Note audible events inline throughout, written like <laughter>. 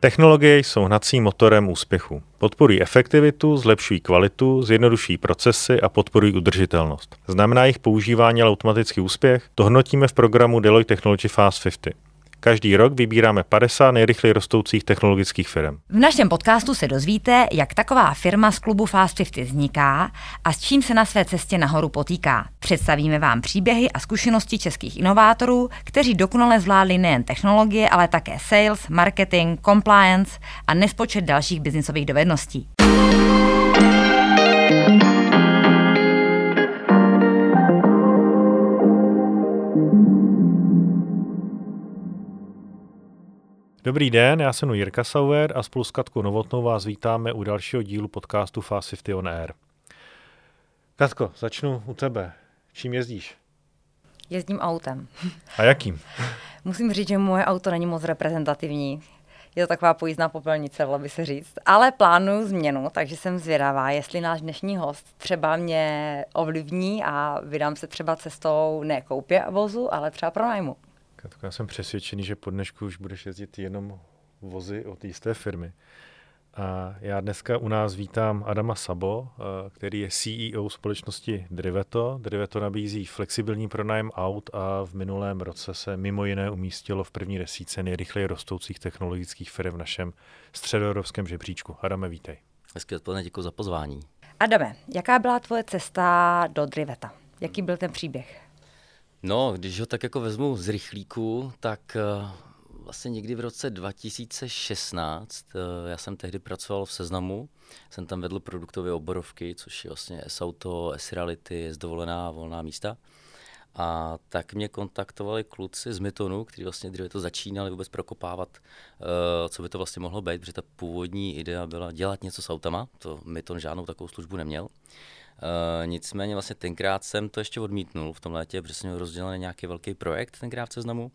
Technologie jsou hnacím motorem úspěchu. Podporují efektivitu, zlepšují kvalitu, zjednodušují procesy a podporují udržitelnost. Znamená jejich používání ale automatický úspěch? To hodnotíme v programu Deloitte Technology Fast 50. Každý rok vybíráme 50 nejrychleji rostoucích technologických firm. V našem podcastu se dozvíte, jak taková firma z klubu Fast 50 vzniká a s čím se na své cestě nahoru potýká. Představíme vám příběhy a zkušenosti českých inovátorů, kteří dokonale zvládli nejen technologie, ale také sales, marketing, compliance a nespočet dalších biznisových dovedností. Dobrý den, já jsem Jirka Sauer a spolu s Katkou Novotnou vás vítáme u dalšího dílu podcastu Fast 50 on Air. Katko, začnu u tebe. Čím jezdíš? Jezdím autem. A jakým? <laughs> Musím říct, že moje auto není moc reprezentativní. Je to taková pojízdná popelnice, bylo by se říct. Ale plánuju změnu, takže jsem zvědavá, jestli náš dnešní host třeba mě ovlivní a vydám se třeba cestou ne koupě vozu, ale třeba pro nájmu. Katko, já jsem přesvědčený, že po dnešku už budeš jezdit jenom vozy od jisté firmy. A já dneska u nás vítám Adama Sabo, eh, který je CEO společnosti Driveto. Driveto nabízí flexibilní pronájem aut a v minulém roce se mimo jiné umístilo v první desíce nejrychleji rostoucích technologických firm v našem středoevropském žebříčku. Adame, vítej. Hezky odpoledne, děkuji za pozvání. Adame, jaká byla tvoje cesta do Driveta? Jaký byl ten příběh? No, když ho tak jako vezmu z rychlíku, tak uh, vlastně někdy v roce 2016, uh, já jsem tehdy pracoval v Seznamu, jsem tam vedl produktové oborovky, což je vlastně S-Auto, S-Reality, S-Dovolená volná místa. A tak mě kontaktovali kluci z Mytonu, kteří vlastně dříve to začínali vůbec prokopávat, uh, co by to vlastně mohlo být, protože ta původní idea byla dělat něco s autama, to Myton žádnou takovou službu neměl. Uh, nicméně vlastně tenkrát jsem to ještě odmítnul v tom létě, protože jsem měl rozdělený nějaký velký projekt tenkrát v seznamu,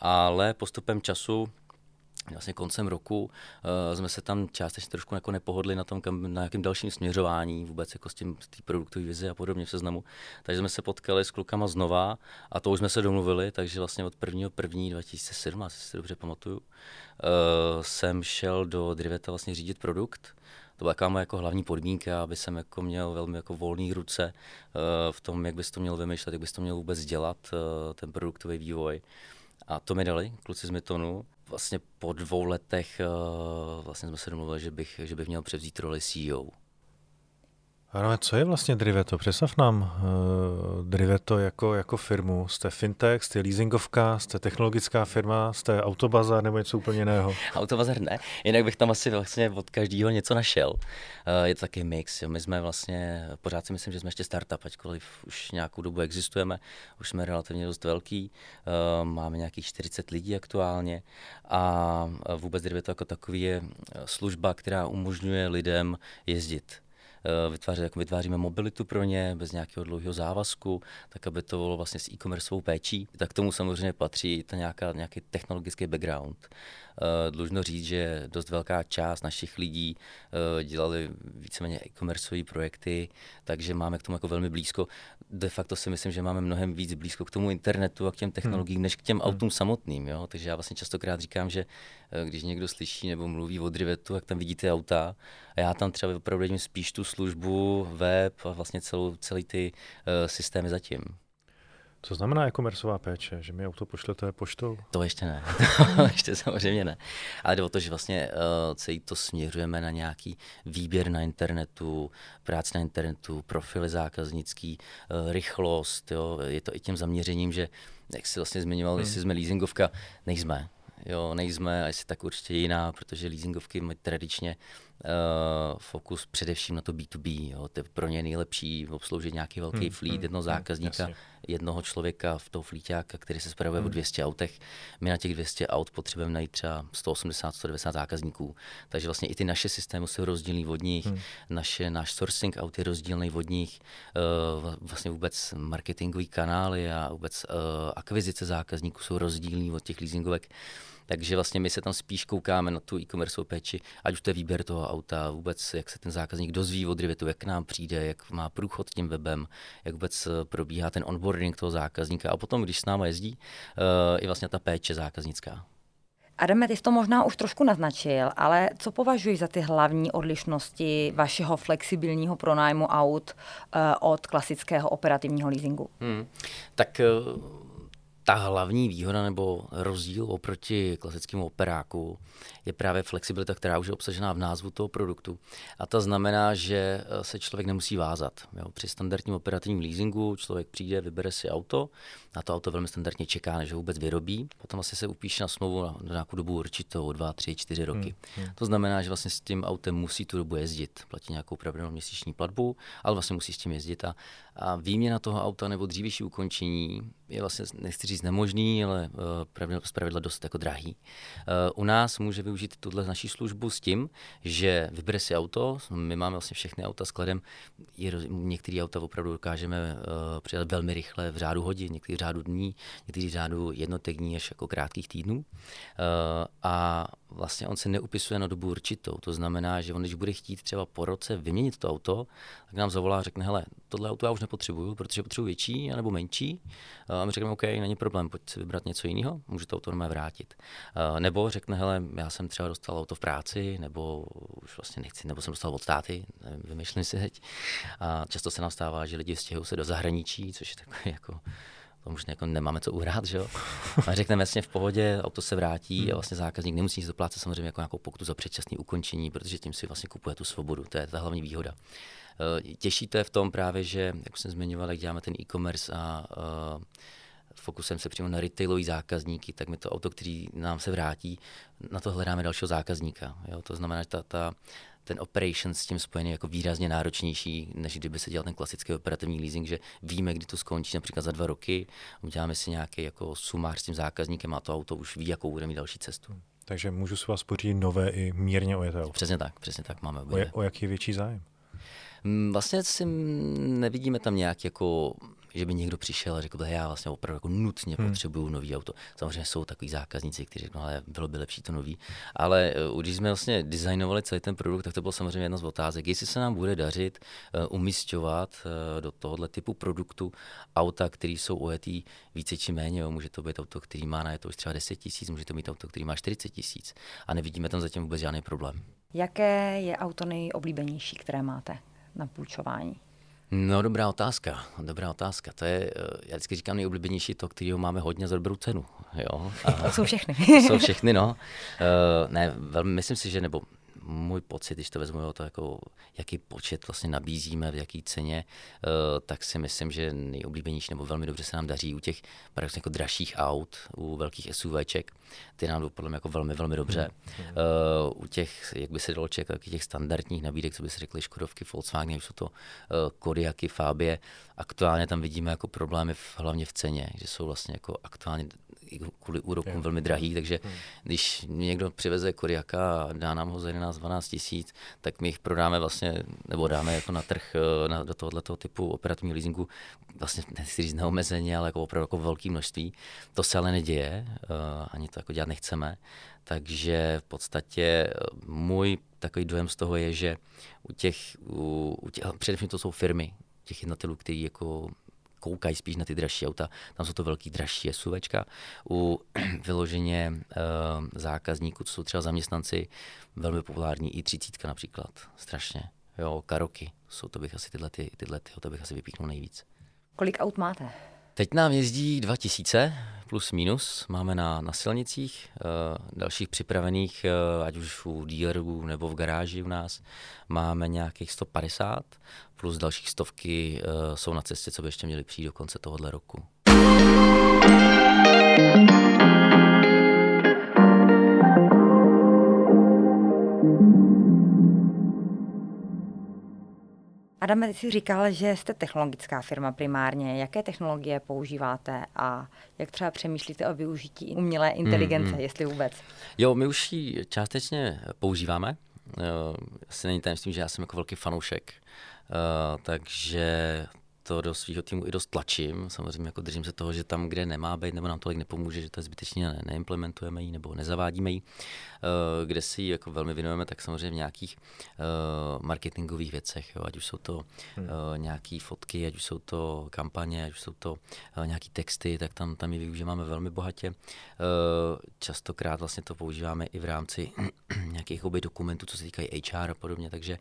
ale postupem času vlastně koncem roku uh, jsme se tam částečně trošku jako nepohodli na tom, kam, na jakém dalším směřování vůbec jako s tím tý produktové vizi a podobně v seznamu. Takže jsme se potkali s klukama znova a to už jsme se domluvili, takže vlastně od 1. 1. 2017, si to dobře pamatuju, uh, jsem šel do Driveta vlastně řídit produkt to byla moje jako hlavní podmínka, aby jsem jako měl velmi jako volné ruce uh, v tom, jak bys to měl vymýšlet, jak bys to měl vůbec dělat, uh, ten produktový vývoj. A to mi dali kluci z Mytonu. Vlastně po dvou letech uh, vlastně jsme se domluvili, že bych, že bych měl převzít roli CEO. Ale co je vlastně Driveto? Představ nám uh, Driveto jako, jako firmu. Jste fintech, jste leasingovka, jste technologická firma, jste autobazar nebo něco úplně jiného? <laughs> autobazar ne, jinak bych tam asi vlastně od každého něco našel. Uh, je to taky mix. Jo. My jsme vlastně, pořád si myslím, že jsme ještě startup, ačkoliv už nějakou dobu existujeme, už jsme relativně dost velký, uh, máme nějakých 40 lidí aktuálně a vůbec Driveto jako takový je služba, která umožňuje lidem jezdit Eh, vytvářet, jako vytváříme mobilitu pro ně bez nějakého dlouhého závazku, tak aby to bylo vlastně s e-commerceovou péčí. Tak tomu samozřejmě patří ta nějaká, nějaký technologický background. Uh, dlužno říct, že dost velká část našich lidí uh, dělali víceméně e-commerceové projekty, takže máme k tomu jako velmi blízko. De facto si myslím, že máme mnohem víc blízko k tomu internetu a k těm technologiím, hmm. než k těm hmm. autům samotným. Jo? Takže já vlastně častokrát říkám, že uh, když někdo slyší nebo mluví o drivetu, jak tam vidíte auta, a já tam třeba opravdu vidím spíš tu službu, web a vlastně celou, celý ty uh, systémy zatím. Co znamená e-commerceová péče? Že mi auto pošlete poštou? To ještě ne. <laughs> to ještě samozřejmě ne. Ale jde o to, že vlastně uh, celý to směřujeme na nějaký výběr na internetu, práce na internetu, profily zákaznický, uh, rychlost. Jo. Je to i tím zaměřením, že jak jsi vlastně zmiňoval, hmm. jestli jsme leasingovka, nejsme. Jo, nejsme, a jestli tak určitě jiná, protože leasingovky mají tradičně uh, fokus především na to B2B. Jo. To je pro ně nejlepší obsloužit nějaký velký hmm, fleet, hmm, jednoho hmm, zákazníka, jasně. jednoho člověka v toho flíťáka, který se spravuje hmm. o 200 autech. My na těch 200 aut potřebujeme najít třeba 180, 190 zákazníků. Takže vlastně i ty naše systémy jsou rozdílný od nich, hmm. naše, náš sourcing aut je rozdílný od nich, uh, vlastně vůbec marketingový kanály a vůbec uh, akvizice zákazníků jsou rozdílný od těch leasingovek. Takže vlastně my se tam spíš koukáme na tu e-commerce péči, ať už to je výběr toho auta, vůbec jak se ten zákazník dozví od Rivetu, jak k nám přijde, jak má průchod tím webem, jak vůbec eh, probíhá ten onboarding toho zákazníka a potom, když s náma jezdí, uh, i vlastně ta péče zákaznická. Adame, ty jsi to možná už trošku naznačil, ale co považuji za ty hlavní odlišnosti vašeho flexibilního pronájmu aut uh, od klasického operativního leasingu? Hmm. Tak uh ta hlavní výhoda nebo rozdíl oproti klasickému operáku je právě flexibilita, která už je obsažená v názvu toho produktu. A ta znamená, že eh, se člověk nemusí vázat. Jo. Při standardním operativním leasingu člověk přijde, vybere si auto, na to auto velmi standardně čeká, než ho vůbec vyrobí, potom asi se upíše na smlouvu na, nějakou dobu určitou, dva, tři, čtyři roky. Hmm, hmm. To znamená, že vlastně s tím autem musí tu dobu jezdit, platí nějakou pravidelnou měsíční platbu, ale vlastně musí s tím jezdit a, a výměna toho auta nebo dřívější ukončení je vlastně, nechci říct nemožný, ale uh, zpravidla dost jako drahý. Uh, u nás může využít tuhle naší službu s tím, že vybere si auto, my máme vlastně všechny auta skladem, některé auta opravdu dokážeme uh, přidat velmi rychle v řádu hodin, některý v řádu dní, některý v řádu jednotek dní až jako krátkých týdnů. A vlastně on se neupisuje na dobu určitou. To znamená, že on, když bude chtít třeba po roce vyměnit to auto, tak nám zavolá a řekne, hele, tohle auto já už nepotřebuju, protože potřebuji větší nebo menší. My řekneme, OK, není problém, pojď si vybrat něco jiného, může to auto vrátit. Nebo řekne, hele, já jsem třeba dostal auto v práci, nebo už vlastně nechci, nebo jsem dostal od státy, vymýšlím si teď. A často se nám stává, že lidi stěhují se do zahraničí, což je takový jako to už jako nemáme co uhrát, že jo. A řekneme vlastně v pohodě, auto se vrátí hmm. a vlastně zákazník nemusí si doplácet samozřejmě jako nějakou pokutu za předčasné ukončení, protože tím si vlastně kupuje tu svobodu. To je ta hlavní výhoda. Eh, těžší to je v tom právě, že, jak jsem zmiňoval, jak děláme ten e-commerce a uh, fokusem se přímo na retailový zákazníky, tak my to auto, který nám se vrátí, na to hledáme dalšího zákazníka. Jo? To znamená, že ta, ta, ten operation s tím spojený jako výrazně náročnější, než kdyby se dělal ten klasický operativní leasing, že víme, kdy to skončí, například za dva roky, uděláme si nějaký jako sumář s tím zákazníkem a to auto už ví, jakou bude mít další cestu. Takže můžu si vás pořídit nové i mírně ojeté auto. Přesně tak, přesně tak máme O, o jaký je větší zájem? Mm, vlastně si nevidíme tam nějak jako že by někdo přišel a řekl, že já vlastně opravdu jako nutně hmm. potřebuju nový auto. Samozřejmě jsou takový zákazníci, kteří řeknou, ale bylo by lepší to nový. Ale eh, když jsme vlastně designovali celý ten produkt, tak to bylo samozřejmě jedna z otázek, jestli se nám bude dařit uh, umistovat uh, do tohohle typu produktu auta, které jsou ojetý více či méně. Jo. Může to být auto, který má na to už třeba 10 tisíc, může to být auto, který má 40 tisíc. A nevidíme tam zatím vůbec žádný problém. Jaké je auto nejoblíbenější, které máte na půjčování? No, dobrá otázka. Dobrá otázka. To je, eh, já vždycky říkám, nejoblíbenější to, kterého máme hodně za dobrou cenu. Jo? A, <laughs> to jsou všechny. jsou všechny, no. Uh, ne, velmi, myslím si, že, nebo můj pocit, když to vezmu, jo, to jako, jaký počet vlastně nabízíme, v jaký ceně, uh, tak si myslím, že nejoblíbenější nebo velmi dobře se nám daří u těch paradoxně jako dražších aut, u velkých SUVček, ty nám jdou podle mě jako velmi, velmi dobře. Uh, u těch, jak by se dalo čekat, těch standardních nabídek, co by se řekli Škodovky, Volkswagen, už jsou to uh, Kodiaky, Fabie, aktuálně tam vidíme jako problémy v, hlavně v ceně, že jsou vlastně jako aktuálně kvůli úrokům velmi drahý, takže hmm. když někdo přiveze Kodiaka a dá nám ho za 11-12 tisíc, tak my jich prodáme vlastně, nebo dáme jako na trh eh, na, do tohoto typu operativního leasingu vlastně nechci říct neomezeně, ale jako opravdu jako velké množství. To se ale neděje, uh, ani to jako dělat nechceme. Takže v podstatě eh, můj takový dojem z toho je, že u těch, u, u těch především to jsou firmy, těch jednotlivů, kteří jako koukají spíš na ty dražší auta, tam jsou to velký dražší SUVčka. U <clears throat> vyloženě uh, zákazníků, co jsou třeba zaměstnanci, velmi populární i 30 například, strašně. Jo, karoky, jsou to bych asi tyhle, ty, tyhle ty, to bych asi vypíchnul nejvíc. Kolik aut máte? Teď nám jezdí 2000 plus minus. Máme na, na silnicích, uh, dalších připravených, uh, ať už u dealerů nebo v garáži u nás, máme nějakých 150, plus dalších stovky uh, jsou na cestě, co by ještě měli přijít do konce tohohle roku. Adame, ty jsi říkal, že jste technologická firma primárně. Jaké technologie používáte a jak třeba přemýšlíte o využití umělé inteligence, mm, mm. jestli vůbec? Jo, my už ji částečně používáme. Asi není tajemstvím, že já jsem jako velký fanoušek. Uh, takže to do svého týmu i dost tlačím. Samozřejmě jako držím se toho, že tam, kde nemá být, nebo nám tolik nepomůže, že to je zbytečně ne, neimplementujeme ji nebo nezavádíme ji. Uh, kde si ji jako velmi věnujeme, tak samozřejmě v nějakých uh, marketingových věcech, jo, ať už jsou to hmm. uh, nějaké fotky, ať už jsou to kampaně, ať už jsou to uh, nějaké texty, tak tam, tam ji využíváme velmi bohatě. Uh, častokrát vlastně to používáme i v rámci <clears throat> nějakých dokumentů, co se týkají HR a podobně, takže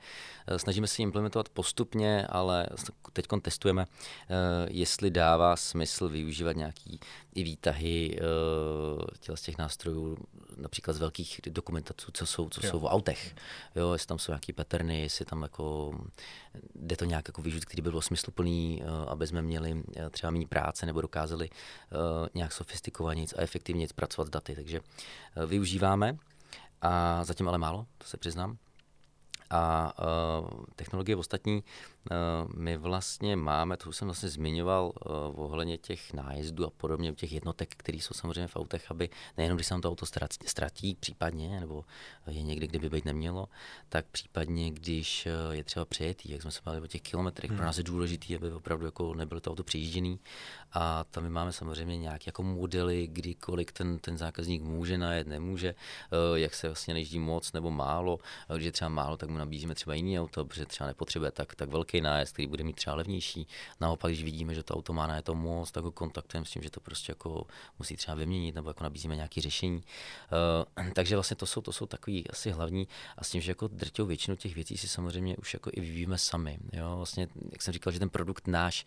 uh, snažíme se implementovat postupně, ale teď testujeme, uh, jestli dává smysl využívat nějaký i výtahy uh, z těch nástrojů, například z velkých dokumentací, co jsou, co jsou v autech. Jo, jestli tam jsou nějaké paterny, jestli tam jako jde to nějak jako využít, který by byl smysluplný, uh, aby jsme měli třeba méně práce nebo dokázali nějak sofistikovaně a efektivně pracovat s daty. Takže využíváme a zatím ale málo, to se přiznám. A uh, technologie ostatní Eh, my vlastně máme, to už jsem vlastně zmiňoval eh, ohledně těch nájezdů a podobně, těch jednotek, které jsou samozřejmě v autech, aby nejenom když se nám to auto ztratí, případně, nebo je někde, kde by být nemělo, tak případně, když eh, je třeba přejetý, jak jsme se bavili o těch kilometrech, hmm. pro nás je důležité, aby opravdu jako nebylo to auto přijížděný. A tam my máme samozřejmě nějaké jako modely, kdy kolik ten, ten zákazník může najet, nemůže, jak se vlastně nejíždí moc nebo málo. Když je třeba málo, tak mu nabízíme třeba jiný auto, protože třeba nepotřebuje tak, tak velký nájezd, který bude mít třeba levnější. Naopak, když vidíme, že to auto má na to moc, tak ho kontaktujeme s tím, že to prostě jako musí třeba vyměnit nebo jako nabízíme nějaké řešení. Uh, <clears throat> takže vlastně to jsou, to jsou takový asi hlavní a s tím, že jako drtivou většinu těch věcí si samozřejmě už jako i vyvíjíme sami. Jo? Vlastně, jak jsem říkal, že ten produkt náš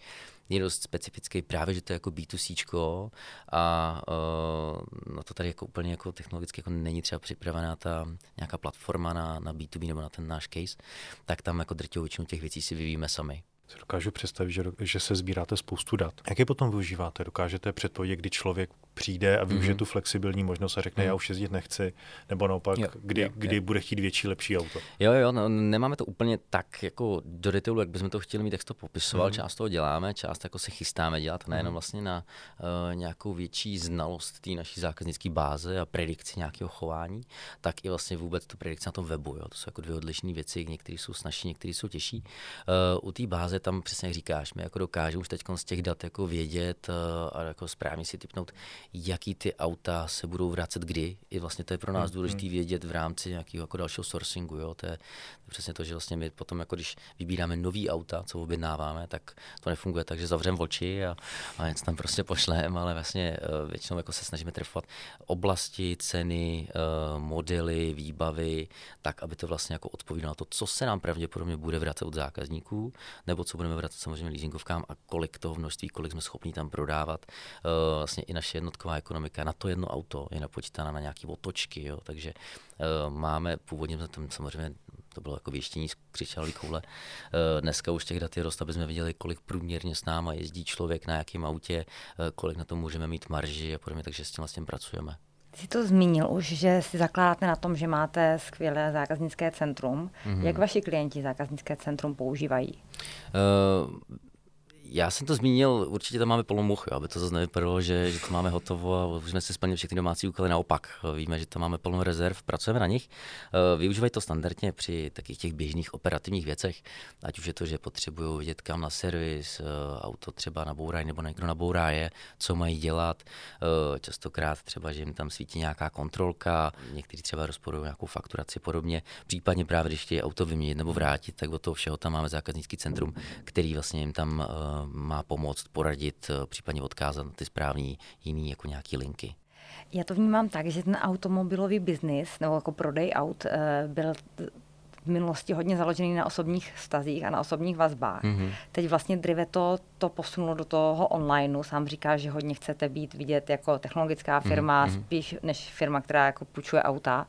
je dost specifický právě, že to je jako B2C a uh, na to tady jako úplně jako technologicky jako není třeba připravená ta nějaká platforma na, na B2B nebo na ten náš case, tak tam jako drtivou většinu těch věcí si vyvíjíme sami si dokážu představit, že, že se sbíráte spoustu dat. Jak je potom využíváte? Dokážete předpovědět, kdy člověk přijde a využije mm-hmm. tu flexibilní možnost a řekne, mm. já už jezdit nechci, nebo naopak, jo, kdy, jo, kdy jo. bude chtít větší, lepší auto? Jo, jo, no, nemáme to úplně tak jako do detailu, jak bychom to chtěli mít, jak to popisoval. Mm. Část toho děláme, část jako se chystáme dělat, nejenom mm. vlastně na uh, nějakou větší znalost té naší zákaznické báze a predikci nějakého chování, tak i vlastně vůbec tu predikci na tom webu. Jo. To jsou jako dvě odlišné věci, některé jsou snažší, některé jsou těžší. Uh, u té báze tam přesně jak říkáš, my jako dokážeme už teď z těch dat jako vědět uh, a jako správně si typnout, jaký ty auta se budou vracet kdy. I vlastně to je pro nás hmm, důležité hmm. vědět v rámci nějakého jako dalšího sourcingu. Jo? To, je, to je přesně to, že vlastně my potom, jako když vybíráme nový auta, co objednáváme, tak to nefunguje tak, že zavřeme oči a, a něco tam prostě pošleme, ale vlastně uh, většinou jako se snažíme trefovat oblasti, ceny, uh, modely, výbavy, tak, aby to vlastně jako odpovídalo to, co se nám pravděpodobně bude vracet od zákazníků, nebo co budeme vracet samozřejmě leasingovkám a kolik toho množství, kolik jsme schopni tam prodávat. Uh, vlastně i naše jednotková ekonomika na to jedno auto je napočítána na nějaké otočky, jo, takže uh, máme původně tam samozřejmě to bylo jako věštění z křičálí koule. Uh, dneska už těch dat je dost, aby jsme viděli, kolik průměrně s náma jezdí člověk, na jakém autě, kolik na to můžeme mít marži a podobně, takže s tím vlastně pracujeme. Jsi to zmínil už, že si zakládáte na tom, že máte skvělé zákaznické centrum. Mm-hmm. Jak vaši klienti zákaznické centrum používají? Uh, já jsem to zmínil, určitě tam máme plnou aby to zase nevypadalo, že, že to máme hotovo a už jsme si splnili všechny domácí úkoly. Naopak, víme, že tam máme plnou rezerv, pracujeme na nich. Eh, využívají to standardně při takých těch běžných operativních věcech, ať už je to, že potřebují vidět kam na servis, eh, auto třeba nabourá nebo někdo nabourá je, co mají dělat. Eh, častokrát třeba, že jim tam svítí nějaká kontrolka, někteří třeba rozporují nějakou fakturaci podobně. Případně právě, když chtějí auto vyměnit nebo vrátit, tak od toho všeho tam máme zákaznický centrum, který vlastně jim tam má pomoct, poradit, eh, případně odkázat na ty správní jiný jako nějaký linky. Já to vnímám tak, že ten automobilový biznis nebo jako prodej aut eh, byl v minulosti hodně založený na osobních stazích a na osobních vazbách. Mm-hmm. Teď vlastně Drive to, to posunulo do toho onlineu. Sám říká, že hodně chcete být vidět jako technologická firma, mm-hmm. spíš než firma, která jako půjčuje auta.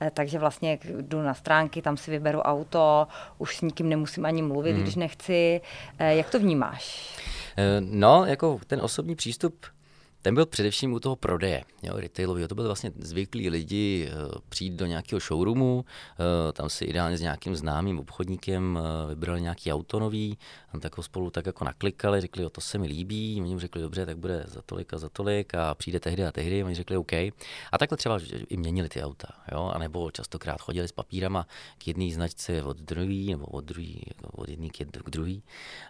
Eh, takže vlastně jdu na stránky, tam si vyberu auto, už s nikým nemusím ani mluvit, mm-hmm. když nechci. Eh, jak to vnímáš? Eh, no, jako ten osobní přístup ten byl především u toho prodeje, jo, retailového. To byly vlastně zvyklí lidi uh, přijít do nějakého showroomu, uh, tam si ideálně s nějakým známým obchodníkem uh, vybrali nějaký auto nový, tam tak spolu tak jako naklikali, řekli, jo, to se mi líbí, oni jim řekli, dobře, tak bude za tolik a za tolik a přijde tehdy a tehdy, oni řekli, OK. A takhle třeba i měnili ty auta, jo, a nebo častokrát chodili s papírama k jedné značce od druhý, nebo od druhý, jako od jedné k druhý.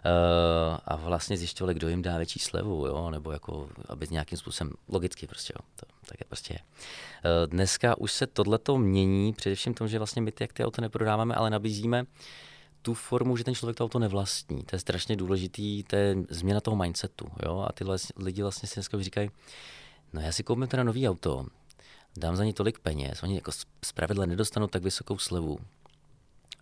Uh, a vlastně zjišťovali, kdo jim dá větší slevu, jo, nebo jako, aby nějakým způsobem, logicky prostě, jo, to tak je prostě je. Uh, dneska už se tohleto mění, především tom, že vlastně my ty, jak ty auto neprodáváme, ale nabízíme tu formu, že ten člověk to auto nevlastní. To je strašně důležitý, to je změna toho mindsetu. Jo? A ty lidi vlastně si dneska říkají, no já si koupím teda nový auto, dám za ně tolik peněz, oni jako zpravidle nedostanou tak vysokou slevu,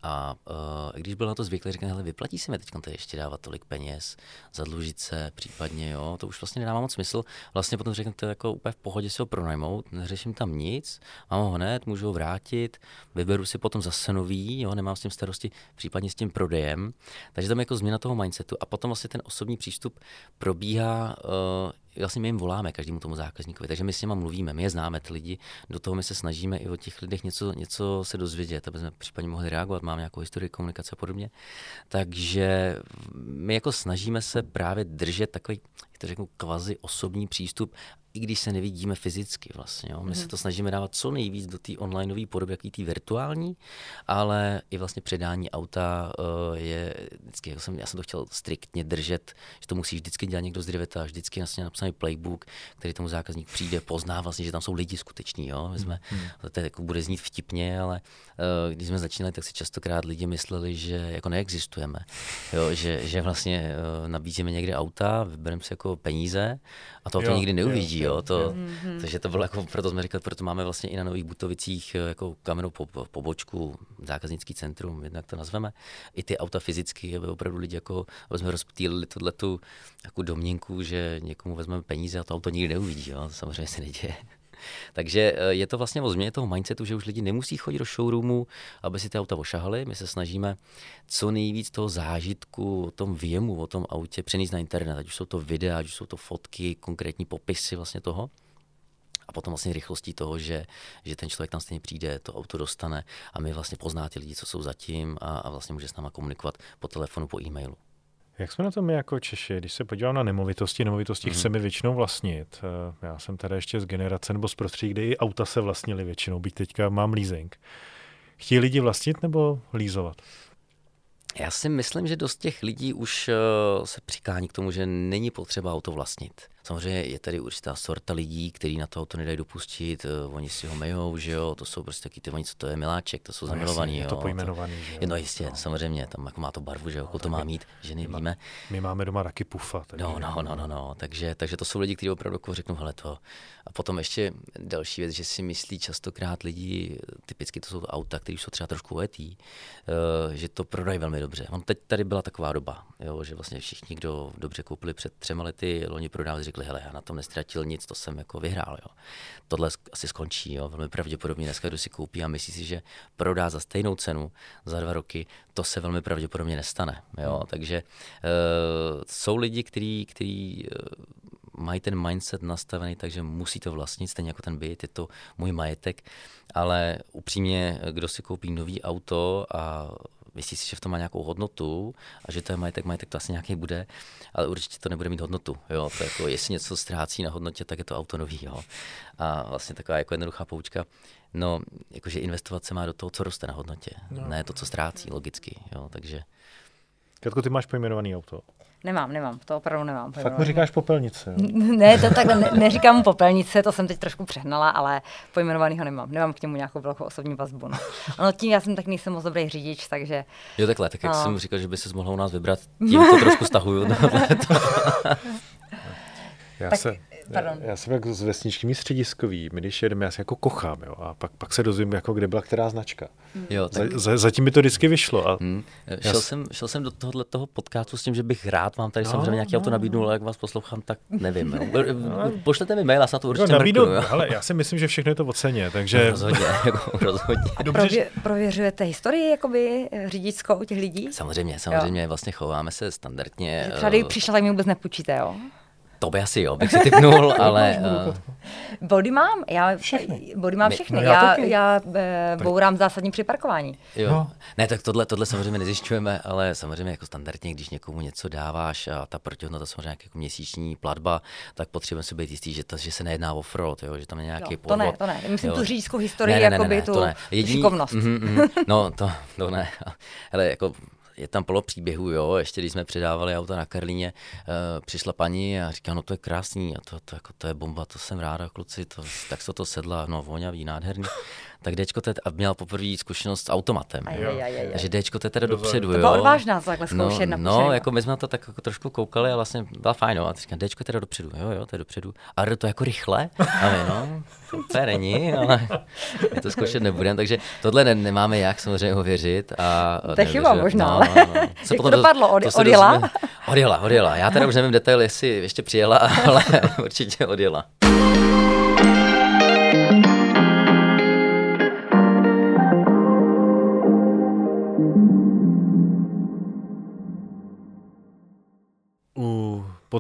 a uh, když byl na to zvyklý, říkal, hele, vyplatí se mi teď ještě dávat tolik peněz, zadlužit se případně, jo, to už vlastně nedává moc smysl. Vlastně potom řekne, to jako úplně v pohodě si ho pronajmout, neřeším tam nic, mám ho hned, můžu ho vrátit, vyberu si potom zase nový, jo, nemám s tím starosti, případně s tím prodejem. Takže tam je jako změna toho mindsetu. A potom vlastně ten osobní přístup probíhá uh, vlastně my jim voláme každému tomu zákazníkovi, takže my s nimi mluvíme, my je známe, ty lidi, do toho my se snažíme i o těch lidech něco, něco se dozvědět, aby jsme případně mohli reagovat, máme nějakou historii komunikace a podobně. Takže my jako snažíme se právě držet takový, jak to řeknu, kvazi osobní přístup i když se nevidíme fyzicky vlastně. Jo. My mm. se to snažíme dávat co nejvíc do té onlineové podoby, jaký té virtuální, ale i vlastně předání auta uh, je vždycky, jako jsem, já jsem to chtěl striktně držet, že to musí vždycky dělat někdo z Driveta, vždycky vlastně napsaný playbook, který tomu zákazník přijde, pozná vlastně, že tam jsou lidi skuteční. Jo. My jsme, mm. to jako bude znít vtipně, ale uh, když jsme začínali, tak si častokrát lidi mysleli, že jako neexistujeme. Jo, že, že vlastně uh, nabízíme někde auta, vybereme si jako peníze a to auto nikdy neuvidí. Jo jo, to, mm-hmm. takže to bylo jako, proto jsme říkali, proto máme vlastně i na Nových Butovicích eh, jako kamenou po, pobočku, zákaznický centrum, jednak to nazveme, i ty auta fyzicky, aby opravdu lidi jako, aby jsme rozptýlili tu jako domněnku, že někomu vezmeme peníze a to auto nikdy neuvidí, jo, to samozřejmě se neděje. Takže eh, je to vlastně o změně toho mindsetu, že už lidi nemusí chodit do showroomu, aby si ty auta ošahali. My se snažíme co nejvíc toho zážitku, o tom věmu, o tom autě přenést na internet, ať už jsou to videa, ať už jsou to fotky, konkrétní popisy vlastně toho a potom vlastně rychlostí toho, že, že ten člověk tam stejně přijde, to auto dostane a my vlastně pozná ty lidi, co jsou zatím a, a vlastně může s náma komunikovat po telefonu, po e-mailu. Jak jsme na tom my jako Češi? Když se podívám na nemovitosti, nemovitosti mm-hmm. chceme většinou vlastnit. Eh, já jsem tady ještě z generace nebo z prostředí, kde i auta se vlastnili většinou, byť teďka mám leasing. Chtějí lidi vlastnit nebo lízovat? Já si myslím, že dost těch lidí už eh, se přikání k tomu, že není potřeba auto vlastnit. Samozřejmě je tady určitá sorta lidí, kteří na to auto nedají dopustit, uh, oni si ho mejou, že jo, to jsou prostě taky ty, oni, co to je miláček, to jsou no, zamilovaní. je to pojmenovaný, že jo. No jistě, no. samozřejmě, tam jako má to barvu, že jo, no, to má mít, že nevíme. My máme doma taky pufa. Takže... No, no, no, no, no, takže, takže to jsou lidi, kteří opravdu jako řeknou, hele to. A potom ještě další věc, že si myslí častokrát lidi, typicky to jsou auta, které jsou třeba trošku ujetý, uh, že to prodají velmi dobře. On teď tady byla taková doba, jo, že vlastně všichni, kdo dobře koupili před třema lety, loni prodávali, řekli, hele, já na tom nestratil nic, to jsem jako vyhrál. Jo. Tohle asi skončí, jo. velmi pravděpodobně dneska, kdo si koupí a myslí si, že prodá za stejnou cenu za dva roky, to se velmi pravděpodobně nestane. Jo. Hmm. Takže uh, jsou lidi, kteří který, uh, mají ten mindset nastavený, takže musí to vlastnit, stejně jako ten byt, je to můj majetek, ale upřímně, kdo si koupí nový auto a myslí si, že v tom má nějakou hodnotu a že to je majetek, majetek to asi nějaký bude, ale určitě to nebude mít hodnotu. Jo? To jako, jestli něco ztrácí na hodnotě, tak je to auto nový. Jo? A vlastně taková jako jednoduchá poučka, no, jakože investovat se má do toho, co roste na hodnotě, no. ne to, co ztrácí logicky. Jo? Takže... Katko, ty máš pojmenovaný auto. Nemám, nemám, to opravdu nemám. Fakt mu říkáš popelnice. Jo? Ne, to takhle ne, neříkám popelnice, to jsem teď trošku přehnala, ale pojmenovanýho nemám. Nemám k němu nějakou velkou osobní vazbu. No. Ono tím já jsem tak nejsem moc dobrý řidič, takže... Jo takhle, tak jak no. jsem říkal, že by se mohla u nás vybrat, tím to trošku stahuju. <laughs> já tak, se, Pardon. Já jsem jako z vesničky střediskový, my když jedeme, já se jako kochám, jo, a pak, pak se dozvím, jako kde byla která značka. Hmm. Jo, tak... za, zatím by to vždycky vyšlo. A hmm. šel, já... jsem, šel jsem do tohohle toho podcastu s tím, že bych rád vám tady no, samozřejmě nějaký no, auto nabídnul, ale jak vás poslouchám, tak nevím. Jo. <laughs> No. Pošlete mi mail, a se to určitě no, nabídnu, mrknu, Ale já si myslím, že všechno je to o ceně, takže... No, rozhodně, <laughs> jako, rozhodně. A Dobře, prověřujete historii jakoby řidičskou těch lidí? Samozřejmě, samozřejmě, jo. vlastně chováme se standardně. Že třeba uh... přišla, tak mi vůbec nepůjčíte, jo? To by asi jo, bych si typnul, <laughs> ale... Uh... Body mám, já všechny. Body mám všechny. No, já, já, já uh, bourám zásadní při parkování. Jo. No. Ne, tak tohle, tohle samozřejmě nezjišťujeme, ale samozřejmě jako standardně, když někomu něco dáváš a ta protihodnota samozřejmě jako měsíční platba, tak potřebujeme si být jistý, že, to, že se nejedná o fraud, jo, že tam je nějaký jo, podvod. To ne, to ne. Myslím jo. tu říjskou historii, ne, ne, ne, ne, ne, tu to ne. Jediný, šikovnost. Mm, mm, no, to, to ne. <laughs> Hele, jako je tam polo příběhů, jo, ještě když jsme předávali auto na Karlíně, uh, přišla paní a říká, no to je krásný, a to, to, jako, to je bomba, to jsem ráda, kluci, to, tak se to sedla, no voňavý, nádherný tak Dčko teď, a měl poprvé zkušenost s automatem. Aj, aj, aj, aj. Takže Dčko teď teda dopředu, jo. To byla odvážná takhle zkoušet no, no, jako my jsme na to tak jako trošku koukali a vlastně byla fajn, no. A teď Dčko teda dopředu, jo, jo, to je dopředu. A jde to jako rychle? A my, no, super není, ale my to zkoušet nebudeme, takže tohle ne, nemáme jak samozřejmě ověřit. A, to je chyba možná, no, no, no. <laughs> Co Jak to dopadlo? Od, to odjela? Dozvíme, odjela, odjela. Já teda už nevím detail, jestli ještě přijela, <laughs> ale určitě odjela.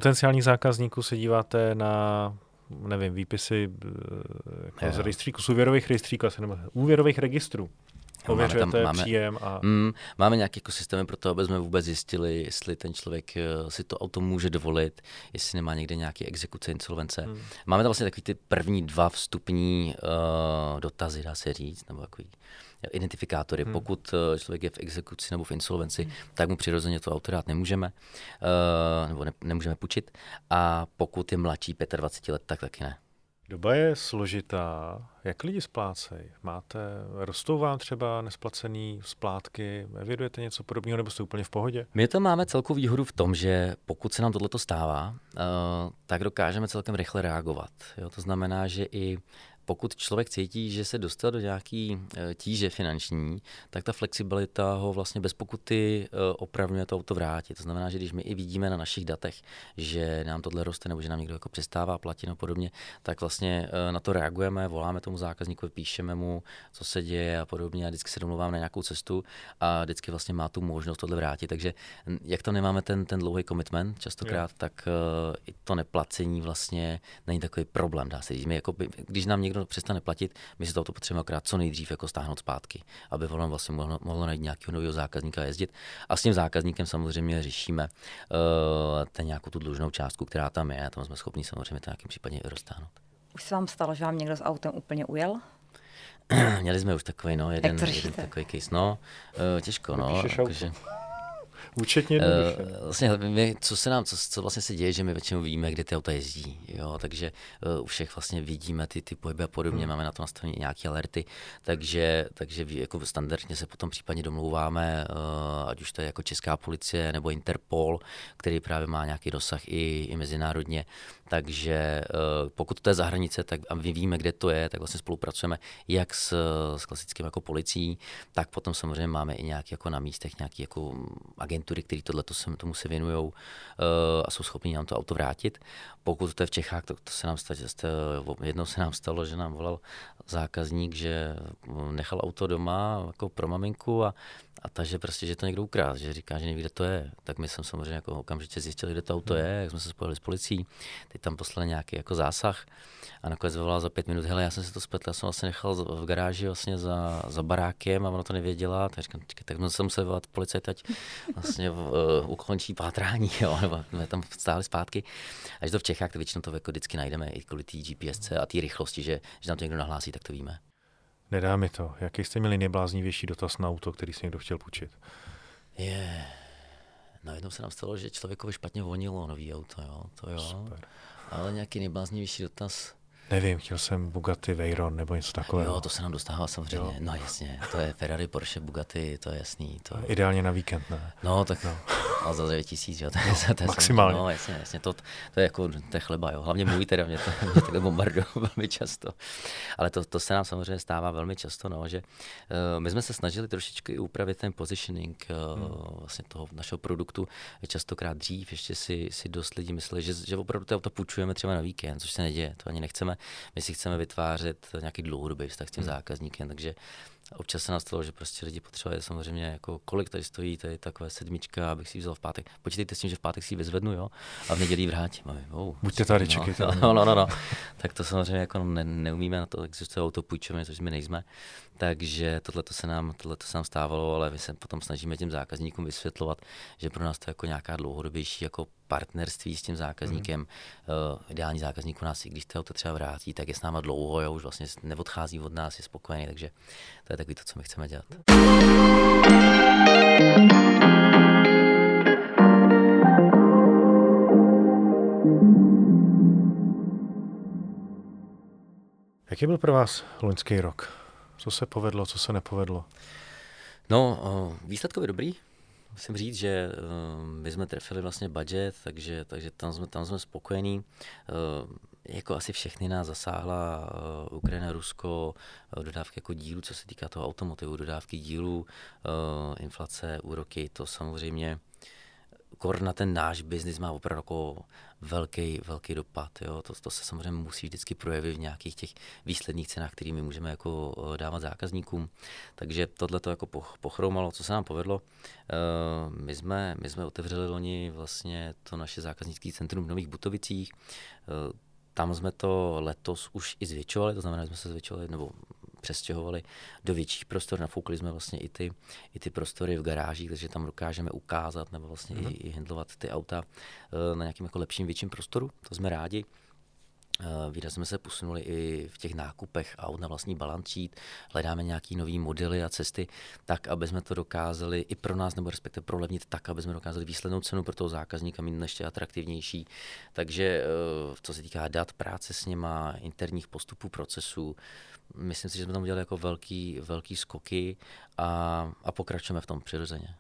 Potenciálních zákazníků se díváte na nevím, výpisy eh, jako z rejstříku, z úvěrových rejstříků, asi nebo úvěrových registrů. Ověřujete máme, tam, máme, příjem a... Mm, máme nějaké jako systémy pro to, aby jsme vůbec zjistili, jestli ten člověk eh, si to auto může dovolit, jestli nemá někde nějaké exekuce, insolvence. Mm. Máme tam vlastně takový ty první dva vstupní uh, dotazy, dá se říct, nebo takový identifikátory. Hmm. Pokud eh, člověk je v exekuci nebo v insolvenci, hmm. tak mu přirozeně to auto dát nemůžeme, uh, nebo ne, nemůžeme půjčit. A pokud je mladší 25 let, tak taky ne. Doba je složitá. Jak lidi splácejí? Máte, rostou vám třeba nesplacený splátky? Evidujete něco podobného nebo jste úplně v pohodě? My to máme celkou výhodu v tom, že pokud se nám tohle stává, uh, tak dokážeme celkem rychle reagovat. Jo? To znamená, že i pokud člověk cítí, že se dostal do nějaký eh, tíže finanční, tak ta flexibilita ho vlastně bez pokuty eh, opravňuje to auto vrátit. To znamená, že když my i vidíme na našich datech, že nám tohle roste nebo že nám někdo jako přestává platit a podobně, tak vlastně eh, na to reagujeme, voláme tomu zákazníkovi, píšeme mu, co se děje a podobně a vždycky se domluváme na nějakou cestu a vždycky vlastně má tu možnost tohle vrátit. Takže jak tam nemáme ten, ten dlouhý commitment častokrát, je. tak i to neplacení vlastně není takový problém, dá se říct. My jako, když nám někdo přestane platit, my si to auto potřebujeme akorát co nejdřív jako stáhnout zpátky, aby ono vlastně mohlo, mohlo najít nějakého nového zákazníka a jezdit. A s tím zákazníkem samozřejmě řešíme uh, ten nějakou tu dlužnou částku, která tam je, a tam jsme schopni samozřejmě to nějakým případně i roztáhnout. Už se vám stalo, že vám někdo s autem úplně ujel? <clears throat> Měli jsme už takový, no, jeden, jeden takový case, no, uh, těžko, no, jakože, Účetně jednoduše. Uh, vlastně, my, co se nám, co, co vlastně se děje, že my většinou víme, kde ty auta jezdí, jo, takže uh, u všech vlastně vidíme ty, ty pohyby a podobně, hmm. máme na to nastavené nějaké alerty, takže, takže jako standardně se potom případně domlouváme, uh, ať už to je jako Česká policie nebo Interpol, který právě má nějaký dosah i, i mezinárodně, takže pokud to je za hranice, tak a my víme, kde to je, tak vlastně spolupracujeme jak s, s klasickým jako policií, tak potom samozřejmě máme i nějaký jako na místech nějaký jako agentury, které tohle tomu se věnují uh, a jsou schopni nám to auto vrátit. Pokud to je v Čechách, to, to se nám stalo, jednou se nám stalo, že nám volal zákazník, že nechal auto doma jako pro maminku a a ta, že prostě, že to někdo ukrát, že říká, že neví, kde to je. Tak my jsme samozřejmě jako okamžitě zjistili, kde to auto je, jak jsme se spojili s policií. Teď tam poslali nějaký jako zásah a nakonec volal za pět minut, hele, já jsem si to spletl, já jsem vlastně nechal v garáži vlastně za, za barákem a ona to nevěděla, tak říkám, čekaj, tak jsem se volat policajt, ať vlastně uh, ukončí pátrání, <laughs> jo, nebo jsme tam stáli zpátky. Až to v Čechách, to většinou to jako vždycky najdeme i kvůli té GPS a té rychlosti, že, že nám to někdo nahlásí, tak to víme. Nedá mi to. Jaký jste měli nejbláznivější dotaz na auto, který si někdo chtěl půjčit? Je. Yeah. Najednou se nám stalo, že člověkovi špatně vonilo nový auto, jo. To jo. Super. Ale nějaký nejbláznivější dotaz. Nevím, chtěl jsem Bugatti Veyron nebo něco takového. Jo, to se nám dostává samozřejmě. Jo. No jasně, to je Ferrari, Porsche, Bugatti, to je jasný. To... Ideálně na víkend, ne? No, tak no. <laughs> A za 9 tisíc, jo. To je, no, to je maximálně. No, jasně, jasně, to, to je jako, to je chleba, jo. Hlavně můj teda, mě, to, <laughs> mě takhle bombardují <laughs> velmi často. Ale to, to se nám samozřejmě stává velmi často, no, že uh, my jsme se snažili trošičku upravit ten positioning uh, hmm. vlastně toho našeho produktu. Častokrát dřív ještě si, si dost lidi mysleli, že, že opravdu to auto půjčujeme třeba na víkend, což se neděje, to ani nechceme. My si chceme vytvářet nějaký dlouhodobý vztah s tím hmm. zákazníkem, takže občas se nastalo, že prostě lidi potřebovali samozřejmě, jako kolik tady stojí, tady takové sedmička, abych si vzal v pátek. Počítejte s tím, že v pátek si ji vyzvednu, jo, a v neděli vrátím. A my, oh, Buďte tady, no, čekejte. <laughs> No, no, no, no, tak to samozřejmě jako ne, neumíme na to, existuje autopůjčovny, což my nejsme. Takže tohle se nám, tohleto se nám stávalo, ale my se potom snažíme těm zákazníkům vysvětlovat, že pro nás to je jako nějaká dlouhodobější jako partnerství s tím zákazníkem. Mm. Uh, ideální zákazník u nás, i když to auto třeba vrátí, tak je s náma dlouho, jo, už vlastně neodchází od nás, je spokojený, takže to je takový to, co my chceme dělat. Jaký byl pro vás loňský rok? Co se povedlo, co se nepovedlo? No, výsledkově dobrý. Musím říct, že my jsme trefili vlastně budget, takže, takže tam, jsme, tam jsme spokojení. Jako asi všechny nás zasáhla Ukrajina, Rusko, dodávky jako dílu, co se týká toho automotivu, dodávky dílů, inflace, úroky, to samozřejmě kor na ten náš biznis má opravdu jako velký, velký dopad. Jo. To, to se samozřejmě musí vždycky projevit v nějakých těch výsledných cenách, kterými můžeme jako eh, dávat zákazníkům. Takže tohle to jako pochroumalo, co se nám povedlo. Eh, my jsme, my jsme otevřeli loni vlastně to naše zákaznické centrum v Nových Butovicích. Eh, tam jsme to letos už i zvětšovali, to znamená, že jsme se zvětšovali, nebo přestěhovali do větších prostor, nafoukli jsme vlastně i ty, i ty prostory v garážích, takže tam dokážeme ukázat nebo vlastně mm. i, i handlovat ty auta uh, na nějakým jako lepším, větším prostoru, to jsme rádi. Eh, výrazně jsme se posunuli i v těch nákupech aut na vlastní balance sheet, hledáme nějaký nový modely a cesty, tak, aby jsme to dokázali i pro nás, nebo respektive prolevnit tak, aby jsme dokázali výslednou cenu pro toho zákazníka mít ještě atraktivnější. Takže eh, co se týká dat, práce s něma, interních postupů, procesů, myslím si, že jsme tam udělali jako velký, velký skoky a, a pokračujeme v tom přirozeně.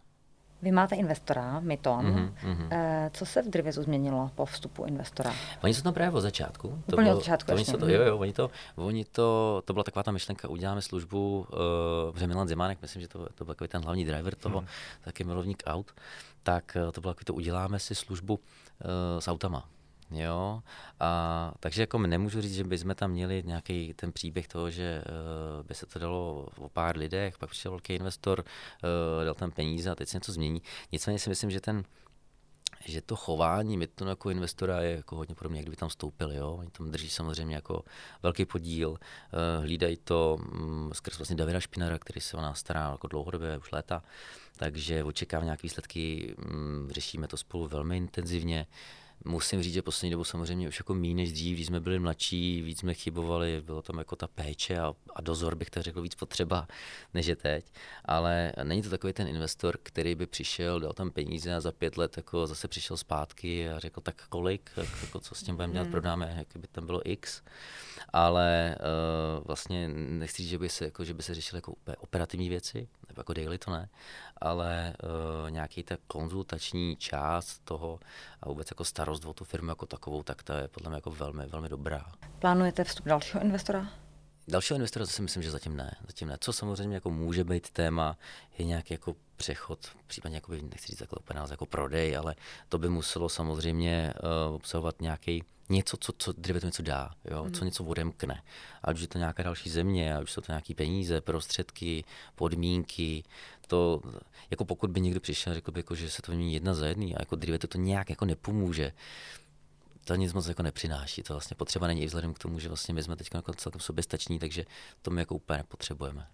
Vy máte investora, Myton. Mm-hmm, Co se v Drivezu změnilo po vstupu investora? Oni jsou tam právě od začátku. Úplně to bylo, od začátku to, ještě. To, jo, jo, oni to, oni to, to byla taková ta myšlenka, uděláme službu, uh, Milan Zimánek, myslím, že to, to byl takový ten hlavní driver toho, mm. taky milovník aut, tak uh, to bylo takový to, uděláme si službu uh, s autama. Jo, a takže jako nemůžu říct, že bychom tam měli nějaký ten příběh toho, že uh, by se to dalo o pár lidech, pak přišel velký investor, uh, dal tam peníze a teď se něco změní. Nicméně si myslím, že ten že to chování Midtonu jako investora je jako hodně podobně, jak kdyby tam vstoupili. Jo? Oni tam drží samozřejmě jako velký podíl, uh, hlídají to um, skrz vlastně Davida Špinara, který se o nás stará jako dlouhodobě, už léta, takže očekávám nějaké výsledky, um, řešíme to spolu velmi intenzivně. Musím říct, že poslední dobu samozřejmě už jako méně než dřív, když jsme byli mladší, víc jsme chybovali, bylo tam jako ta péče a, a dozor, bych tak řekl, víc potřeba, než je teď. Ale není to takový ten investor, který by přišel, dal tam peníze a za pět let jako zase přišel zpátky a řekl, tak kolik, tak, jako co s tím budeme dělat, hmm. prodáme, jak by tam bylo X. Ale uh, vlastně nechci říct, že by se, jako, že by se řešily jako operativní věci, nebo jako daily to ne, ale uh, nějaký ta konzultační část toho a vůbec jako starost o tu firmu jako takovou, tak to je podle mě jako velmi, velmi dobrá. Plánujete vstup dalšího investora? Dalšího investora si myslím, že zatím ne. Zatím ne. Co samozřejmě jako může být téma, je nějaký jako přechod, případně jako nechci říct takhle úplně jako prodej, ale to by muselo samozřejmě uh, obsahovat nějaký něco, co, co to něco dá, jo? Mm. co něco odemkne. Ať už je to nějaká další země, ať už jsou to nějaké peníze, prostředky, podmínky, to, jako pokud by někdo přišel a řekl by, jako, že se to vymění jedna za jedný a jako dříve to, to nějak jako nepomůže, to nic moc jako nepřináší. To vlastně potřeba není i vzhledem k tomu, že vlastně my jsme teď jako celkem soběstační, takže to my jako úplně nepotřebujeme.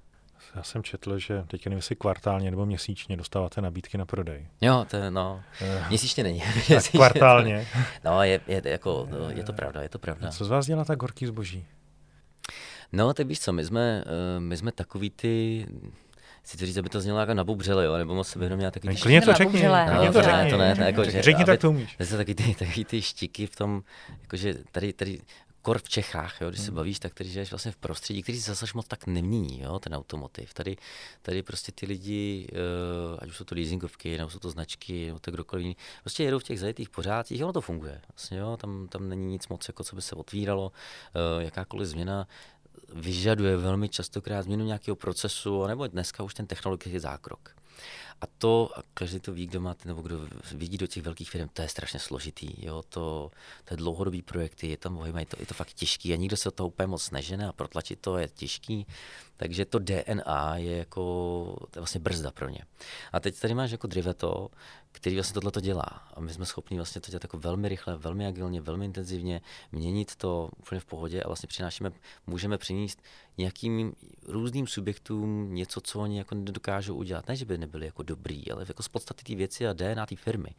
Já jsem četl, že teď nevím, jestli kvartálně nebo měsíčně dostáváte nabídky na prodej. Jo, to je, no, eh, měsíčně není. Tak <laughs> kvartálně. no, je, je, jako, je to pravda, je to pravda. Co z vás dělá tak horký zboží? No, tak víš co, my jsme, eh, my jsme takový ty, chci to říct, aby to znělo jako nabubřele, jo, nebo moc sebevědomě takový ty Klidně to řekni, no, to řekni. To ne, to ne, jako, že, řekni, tak to umíš. To jsou taky ty, taky ty štiky v tom, jakože tady, tady kor v Čechách, jo, když se hmm. bavíš, tak tady žiješ vlastně v prostředí, který se zase moc tak nemění, jo, ten automotiv. Tady, tady prostě ty lidi, uh, ať už jsou to leasingovky, nebo jsou to značky, nebo to kdokoliv jiný, prostě jedou v těch zajetých pořádcích, ono to funguje. Vlastně, jo, tam, tam není nic moc, jako co by se otvíralo, uh, jakákoliv změna vyžaduje velmi častokrát změnu nějakého procesu, nebo dneska už ten technologický zákrok. A to, a každý to ví, kdo má, nebo kdo vidí do těch velkých firm, to je strašně složitý. Jo? To, to je dlouhodobý projekty, je tam je to, je to fakt těžký a nikdo se od toho úplně moc nežene a protlačit to je těžký. Takže to DNA je jako to je vlastně brzda pro ně. A teď tady máš jako Driveto, který vlastně tohle to dělá. A my jsme schopni vlastně to dělat jako velmi rychle, velmi agilně, velmi intenzivně, měnit to úplně v pohodě a vlastně přinášíme, můžeme přinést nějakým různým subjektům něco, co oni jako nedokážou udělat. Ne, že by nebyli jako dobrý, ale jako z podstaty té věci a DNA té firmy.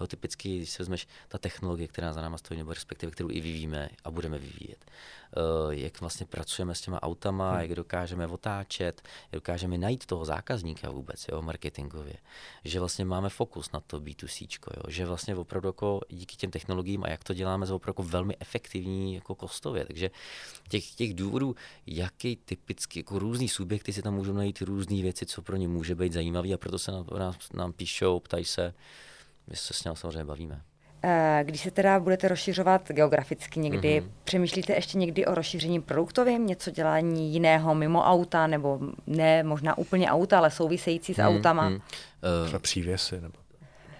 Jo, typicky, když se vezmeš ta technologie, která za náma stojí, nebo respektive kterou i vyvíjíme a budeme vyvíjet. Uh, jak vlastně pracujeme s těma autama, hmm. jak dokážeme otáčet, jak dokážeme najít toho zákazníka vůbec, jo, marketingově. Že vlastně máme fokus na to B2C, jo, že vlastně opravdu jako díky těm technologiím a jak to děláme, je opravdu jako velmi efektivní jako kostově. Takže těch, těch důvodů, jaký typicky, jako různý subjekty si tam můžou najít různé věci, co pro ně může být zajímavé a proto se nám, nám, nám píšou, ptají se, my se s ním samozřejmě bavíme. Eh, když se teda budete rozšiřovat geograficky někdy, mm-hmm. přemýšlíte ještě někdy o rozšíření produktovým, něco dělání jiného mimo auta, nebo ne možná úplně auta, ale související s mm, autama? Mm. Uh, přívěsy nebo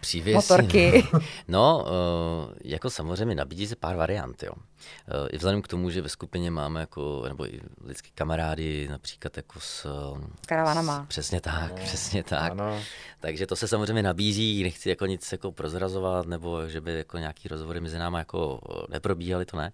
přívěsy. Motorky. No, uh, jako samozřejmě nabídí se pár variant, jo. Uh, I vzhledem k tomu, že ve skupině máme jako, nebo i lidský kamarády, například jako s... S karavanama. S, přesně tak, ano. přesně tak. Ano. Takže to se samozřejmě nabízí, nechci jako nic jako prozrazovat, nebo že by jako nějaký rozhovory mezi náma jako neprobíhaly, to ne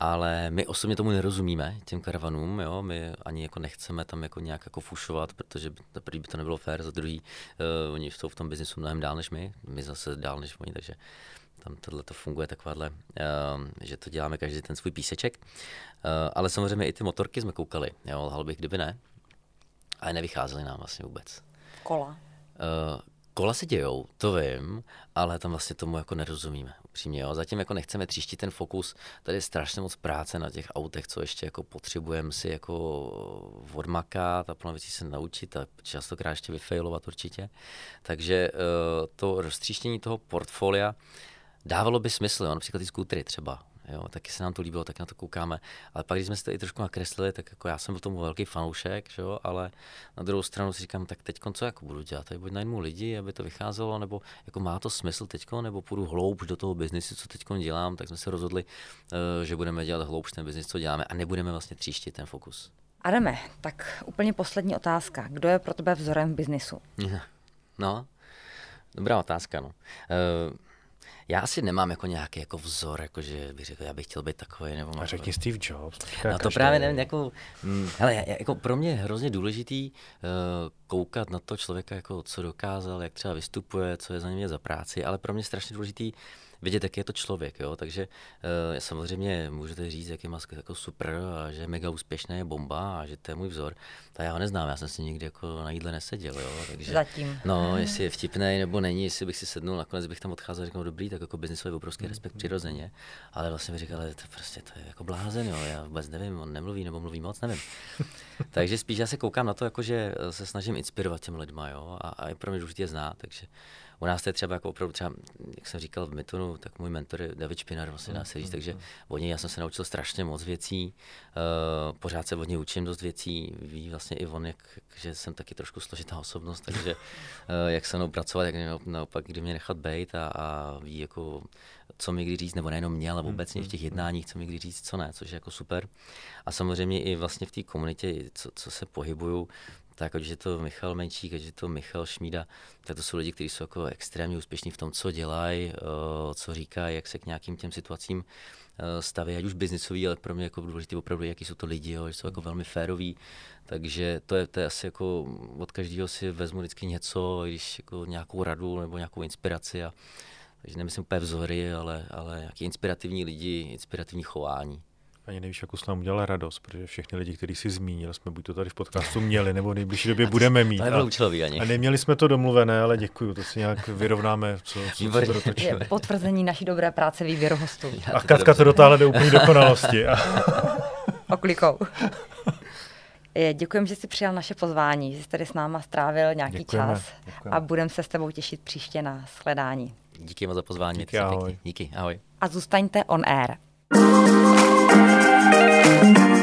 ale my osobně tomu nerozumíme, těm karavanům, jo? my ani jako nechceme tam jako nějak jako fušovat, protože za prvý by to nebylo fér, za druhý uh, oni jsou v tom biznisu mnohem dál než my, my zase dál než oni, takže tam tohle to funguje takováhle, uh, že to děláme každý ten svůj píseček. Uh, ale samozřejmě i ty motorky jsme koukali, jo, lhal bych, kdyby ne, ale nevycházely nám vlastně vůbec. Kola? Uh, Kola se dějou, to vím, ale tam vlastně tomu jako nerozumíme, upřímně. Jo. Zatím jako nechceme tříštit ten fokus, tady je strašně moc práce na těch autech, co ještě jako potřebujeme si jako odmakat a plno věcí se naučit a častokrát ještě vyfailovat určitě. Takže uh, to roztříštění toho portfolia dávalo by smysl, jo. například ty skútry třeba, Jo, taky se nám to líbilo, tak na to koukáme. Ale pak, když jsme si to i trošku nakreslili, tak jako já jsem byl tomu velký fanoušek, že jo, ale na druhou stranu si říkám, tak teď co jako budu dělat? Tady buď najmu lidi, aby to vycházelo, nebo jako má to smysl teď, nebo půjdu hloubš do toho biznisu, co teď dělám, tak jsme se rozhodli, eh, že budeme dělat hloubš ten biznis, co děláme a nebudeme vlastně tříštit ten fokus. Adame, tak úplně poslední otázka. Kdo je pro tebe vzorem v biznisu? <laughs> No, dobrá otázka. No. Uh, já asi nemám jako nějaký jako vzor, jako že bych řekl, já bych chtěl být takový. Nebo a řekni Steve Jobs. No to právě nevím, jako, hm, hele, jako pro mě je hrozně důležitý uh, koukat na to člověka, jako co dokázal, jak třeba vystupuje, co je za ním za práci, ale pro mě je strašně důležitý vidět, jak je to člověk. Jo? Takže uh, samozřejmě můžete říct, jak je Musk jako super a že je mega úspěšný, je bomba a že to je můj vzor. To já ho neznám, já jsem si nikdy jako na jídle neseděl. Jo? Takže, Zatím. No, jestli je vtipný nebo není, jestli bych si sednul, nakonec bych tam odcházel a řekl, dobrý, tak jako biznisový obrovský respekt přirozeně. Ale vlastně bych říkal, to prostě to je jako blázen, jo? já vůbec nevím, on nemluví nebo mluví moc, nevím. <laughs> takže spíš já se koukám na to, jako, že se snažím inspirovat těm lidma jo? A, a je pro mě důležité znát. Takže u nás to je třeba jako opravdu třeba, jak jsem říkal v Mytonu, tak můj mentor je David Špinar, vlastně dá se říct, takže od něj já jsem se naučil strašně moc věcí, uh, pořád se od něj učím dost věcí, ví vlastně i on, jak, že jsem taky trošku složitá osobnost, takže uh, jak se mnou pracovat, jak naopak, kdy mě nechat být a, a ví jako co mi kdy říct, nebo nejenom mě, ale obecně v těch jednáních, co mi kdy říct, co ne, což je jako super. A samozřejmě i vlastně v té komunitě, co, co se pohybuju, tak ať je to Michal Menčík, ať je to Michal Šmída, tak to jsou lidi, kteří jsou jako extrémně úspěšní v tom, co dělají, eh, co říkají, jak se k nějakým těm situacím eh, staví, ať už biznisový, ale pro mě jako důležité opravdu, jaký jsou to lidi, jo, že jsou jako velmi féroví, takže to je, to je asi jako od každého si vezmu vždycky něco, když jako nějakou radu nebo nějakou inspiraci a takže nemyslím úplně vzory, ale, ale nějaký inspirativní lidi, inspirativní chování. Ani nevíš, jakou nám udělala radost, protože všechny lidi, kteří si zmínil, jsme buď to tady v podcastu měli, nebo v nejbližší době budeme mít. To účelový ani. A neměli jsme to domluvené, ale děkuju, to si nějak vyrovnáme, co, co se Je potvrzení naší dobré práce výběru hostů. A Katka to dotáhla do <laughs> úplné dokonalosti. <laughs> Oklikou. Děkujeme, že jsi přijal naše pozvání, že jsi tady s náma strávil nějaký děkujeme, čas děkujeme. a budeme se s tebou těšit příště na shledání. Díky moc za pozvání. Díky, ahoj. Díky, ahoj. A zůstaňte on air. Thank